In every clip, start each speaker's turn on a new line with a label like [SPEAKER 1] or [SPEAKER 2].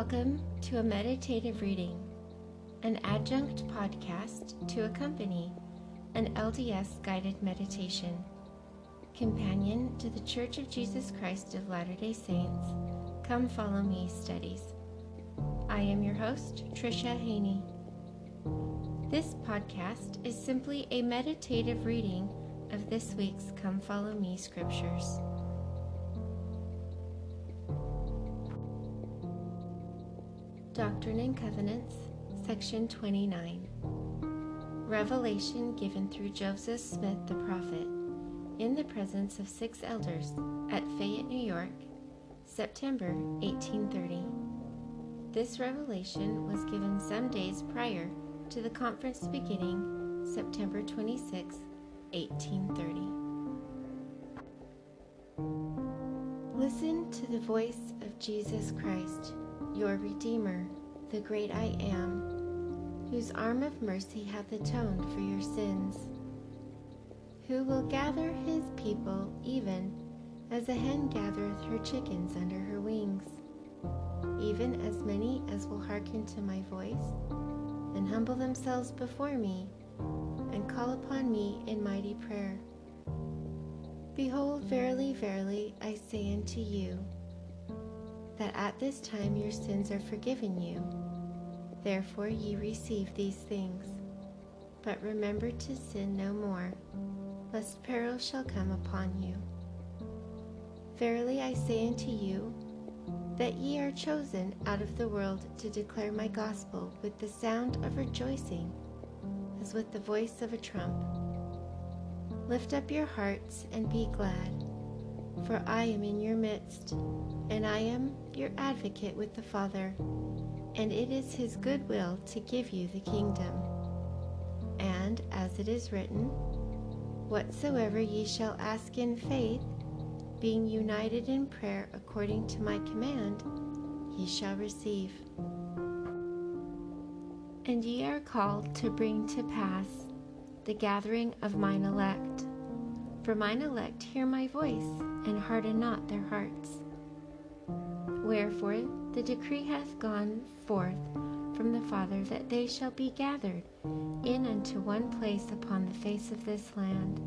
[SPEAKER 1] Welcome to a meditative reading, an adjunct podcast to accompany an LDS guided meditation, companion to the Church of Jesus Christ of Latter day Saints Come Follow Me studies. I am your host, Tricia Haney. This podcast is simply a meditative reading of this week's Come Follow Me scriptures. Doctrine and Covenants, Section 29. Revelation given through Joseph Smith the prophet in the presence of six elders at Fayette, New York, September 1830. This revelation was given some days prior to the conference beginning September 26, 1830. Listen to the voice of Jesus Christ your Redeemer, the great I am, whose arm of mercy hath atoned for your sins, who will gather his people even as a hen gathereth her chickens under her wings, even as many as will hearken to my voice, and humble themselves before me, and call upon me in mighty prayer. Behold, verily, verily, I say unto you, that at this time your sins are forgiven you. Therefore ye receive these things. But remember to sin no more, lest peril shall come upon you. Verily I say unto you, that ye are chosen out of the world to declare my gospel with the sound of rejoicing, as with the voice of a trump. Lift up your hearts and be glad for I am in your midst, and I am your advocate with the Father, and it is his good will to give you the kingdom. And as it is written, Whatsoever ye shall ask in faith, being united in prayer according to my command, ye shall receive. And ye are called to bring to pass the gathering of mine elect for mine elect hear my voice, and harden not their hearts. Wherefore the decree hath gone forth from the Father that they shall be gathered in unto one place upon the face of this land,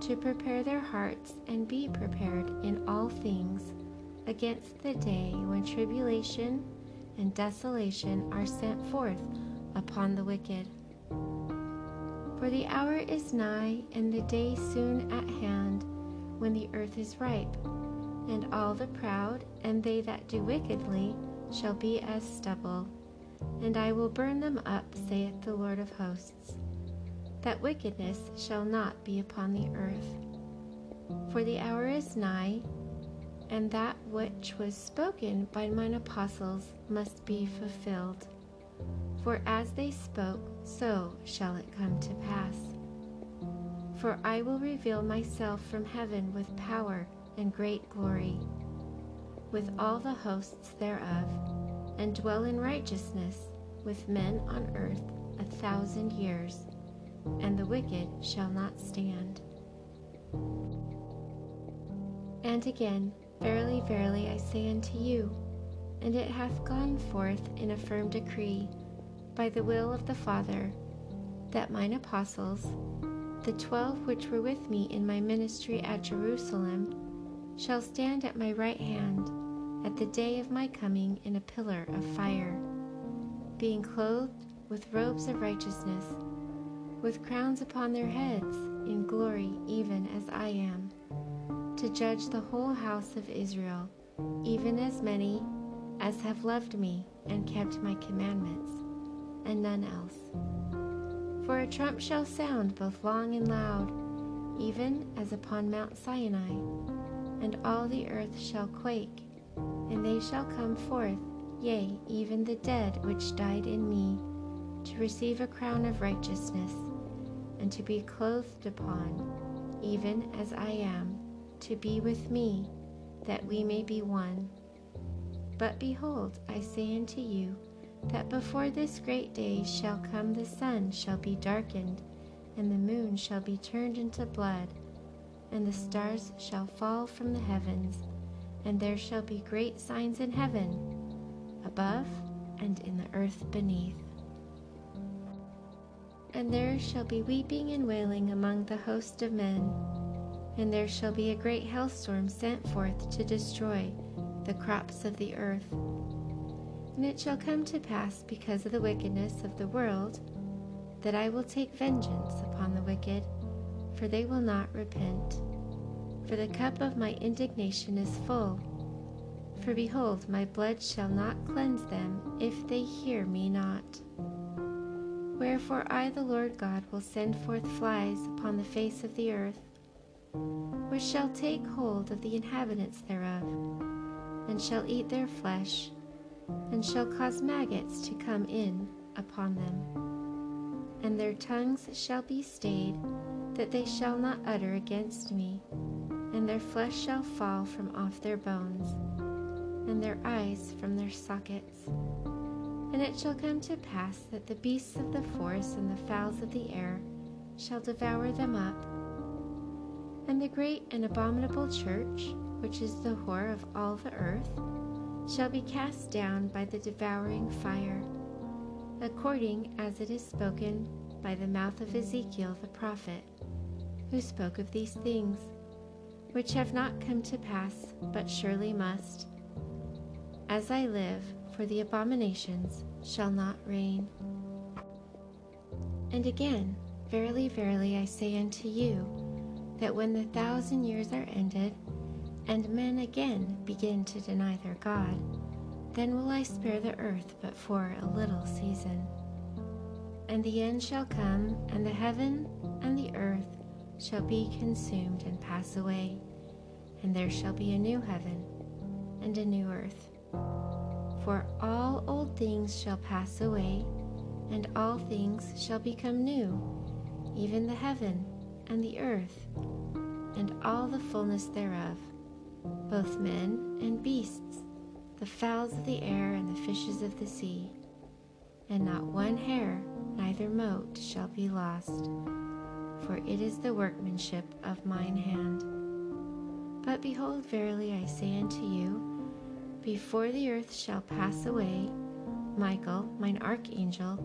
[SPEAKER 1] to prepare their hearts and be prepared in all things against the day when tribulation and desolation are sent forth upon the wicked. For the hour is nigh, and the day soon at hand, when the earth is ripe, and all the proud and they that do wickedly shall be as stubble. And I will burn them up, saith the Lord of hosts, that wickedness shall not be upon the earth. For the hour is nigh, and that which was spoken by mine apostles must be fulfilled. For as they spoke, so shall it come to pass. For I will reveal myself from heaven with power and great glory, with all the hosts thereof, and dwell in righteousness with men on earth a thousand years, and the wicked shall not stand. And again, Verily, verily, I say unto you, and it hath gone forth in a firm decree by the will of the Father, that mine apostles, the twelve which were with me in my ministry at Jerusalem, shall stand at my right hand at the day of my coming in a pillar of fire, being clothed with robes of righteousness, with crowns upon their heads in glory, even as I am, to judge the whole house of Israel, even as many as have loved me and kept my commandments and none else. For a trump shall sound both long and loud, even as upon Mount Sinai, and all the earth shall quake, and they shall come forth, yea, even the dead which died in me, to receive a crown of righteousness, and to be clothed upon, even as I am, to be with me, that we may be one. But behold, I say unto you, that before this great day shall come the sun shall be darkened, and the moon shall be turned into blood, and the stars shall fall from the heavens, and there shall be great signs in heaven above and in the earth beneath. And there shall be weeping and wailing among the host of men, and there shall be a great hailstorm sent forth to destroy the crops of the earth. And it shall come to pass because of the wickedness of the world that I will take vengeance upon the wicked, for they will not repent. For the cup of my indignation is full. For behold, my blood shall not cleanse them if they hear me not. Wherefore I, the Lord God, will send forth flies upon the face of the earth, which shall take hold of the inhabitants thereof, and shall eat their flesh, and shall cause maggots to come in upon them. And their tongues shall be stayed, that they shall not utter against me, and their flesh shall fall from off their bones, and their eyes from their sockets and it shall come to pass that the beasts of the forest and the fowls of the air shall devour them up. And the great and abominable church, which is the whore of all the earth, shall be cast down by the devouring fire, according as it is spoken by the mouth of Ezekiel the prophet, who spoke of these things, which have not come to pass, but surely must. As I live, for the abominations shall not reign. And again, verily, verily, I say unto you, that when the thousand years are ended, and men again begin to deny their God, then will I spare the earth but for a little season. And the end shall come, and the heaven and the earth shall be consumed and pass away, and there shall be a new heaven and a new earth for all old things shall pass away, and all things shall become new, even the heaven and the earth, and all the fullness thereof, both men and beasts, the fowls of the air and the fishes of the sea. And not one hair, neither mote, shall be lost, for it is the workmanship of mine hand. But behold, verily I say unto you, before the earth shall pass away, Michael, mine archangel,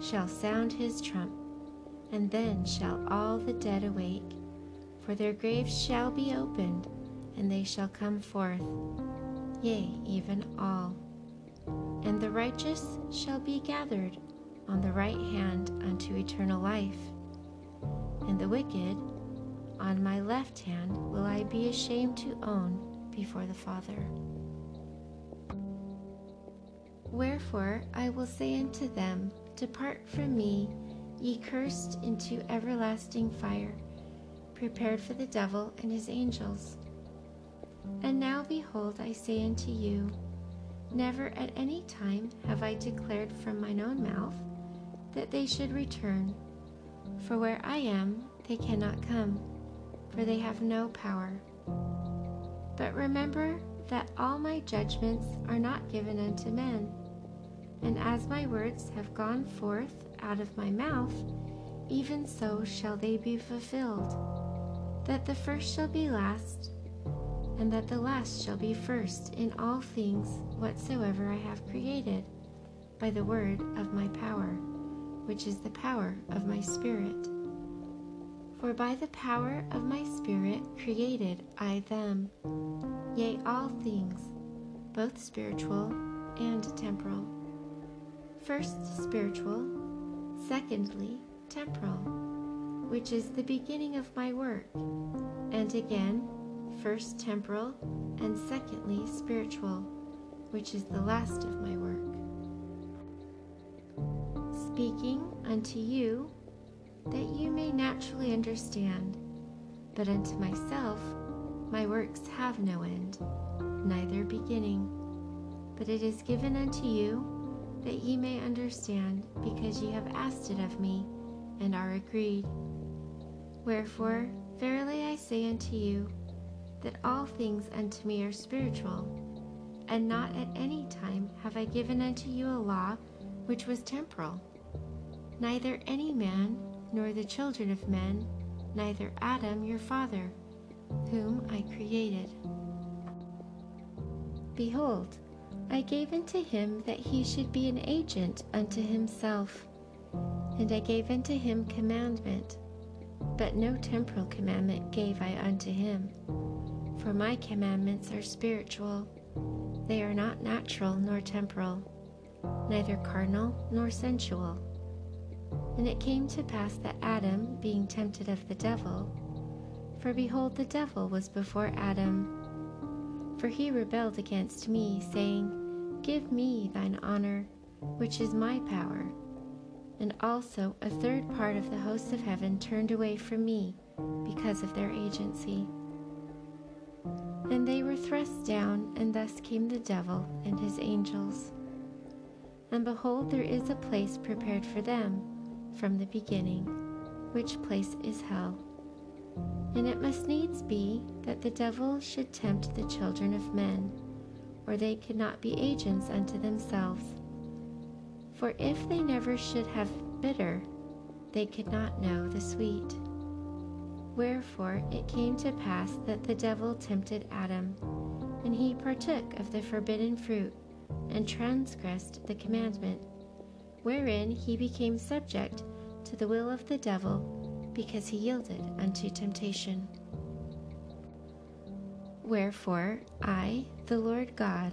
[SPEAKER 1] shall sound his trump, and then shall all the dead awake, for their graves shall be opened, and they shall come forth, yea, even all. And the righteous shall be gathered on the right hand unto eternal life, and the wicked on my left hand will I be ashamed to own before the Father. Wherefore I will say unto them, Depart from me, ye cursed, into everlasting fire, prepared for the devil and his angels. And now behold, I say unto you, Never at any time have I declared from mine own mouth that they should return. For where I am, they cannot come, for they have no power. But remember that all my judgments are not given unto men and as my words have gone forth out of my mouth, even so shall they be fulfilled. That the first shall be last, and that the last shall be first in all things whatsoever I have created, by the word of my power, which is the power of my Spirit. For by the power of my Spirit created I them, yea, all things, both spiritual and temporal First, spiritual, secondly, temporal, which is the beginning of my work, and again, first temporal, and secondly, spiritual, which is the last of my work. Speaking unto you that you may naturally understand, but unto myself my works have no end, neither beginning. But it is given unto you that ye may understand, because ye have asked it of me, and are agreed. Wherefore, verily I say unto you, that all things unto me are spiritual, and not at any time have I given unto you a law which was temporal. Neither any man, nor the children of men, neither Adam your father, whom I created. Behold, I gave unto him that he should be an agent unto himself, and I gave unto him commandment, but no temporal commandment gave I unto him. For my commandments are spiritual, they are not natural nor temporal, neither carnal nor sensual. And it came to pass that Adam, being tempted of the devil, for behold, the devil was before Adam. For he rebelled against me, saying, Give me thine honor, which is my power. And also a third part of the hosts of heaven turned away from me because of their agency. And they were thrust down, and thus came the devil and his angels. And behold, there is a place prepared for them from the beginning, which place is hell. And it must needs be that the devil should tempt the children of men, or they could not be agents unto themselves. For if they never should have bitter, they could not know the sweet. Wherefore it came to pass that the devil tempted Adam, and he partook of the forbidden fruit, and transgressed the commandment, wherein he became subject to the will of the devil because he yielded unto temptation. Wherefore I, the Lord God,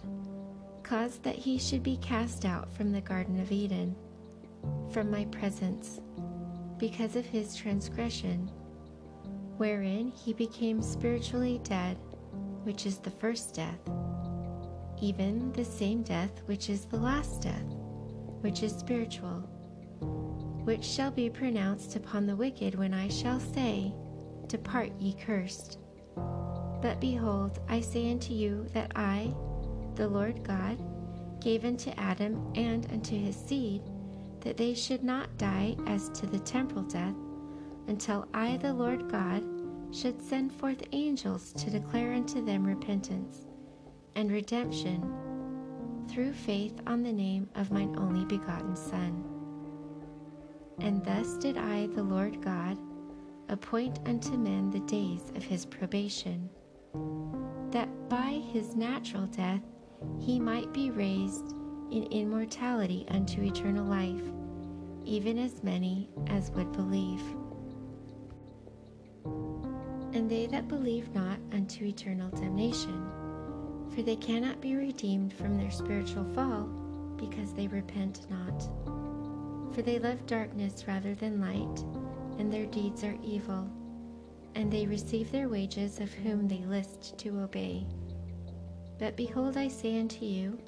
[SPEAKER 1] caused that he should be cast out from the Garden of Eden, from my presence, because of his transgression, wherein he became spiritually dead, which is the first death, even the same death which is the last death, which is spiritual which shall be pronounced upon the wicked when I shall say, Depart, ye cursed. But behold, I say unto you that I, the Lord God, gave unto Adam and unto his seed, that they should not die as to the temporal death, until I, the Lord God, should send forth angels to declare unto them repentance and redemption through faith on the name of mine only begotten Son. And thus did I, the Lord God, appoint unto men the days of his probation, that by his natural death he might be raised in immortality unto eternal life, even as many as would believe. And they that believe not unto eternal damnation, for they cannot be redeemed from their spiritual fall, because they repent not for they love darkness rather than light, and their deeds are evil, and they receive their wages of whom they list to obey. But behold, I say unto you,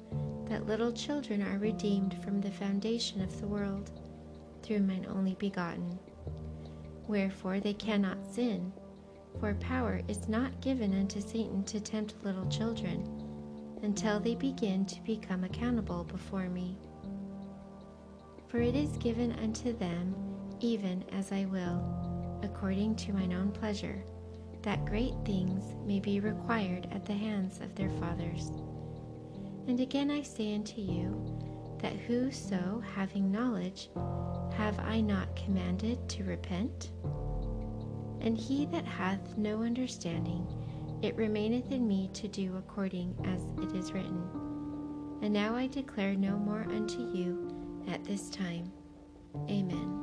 [SPEAKER 1] that little children are redeemed from the foundation of the world, through mine only begotten. Wherefore they cannot sin, for power is not given unto Satan to tempt little children, until they begin to become accountable before me. For it is given unto them even as I will, according to mine own pleasure, that great things may be required at the hands of their fathers. And again I say unto you, that whoso, having knowledge, have I not commanded to repent? And he that hath no understanding, it remaineth in me to do according as it is written. And now I declare no more unto you at this time. Amen.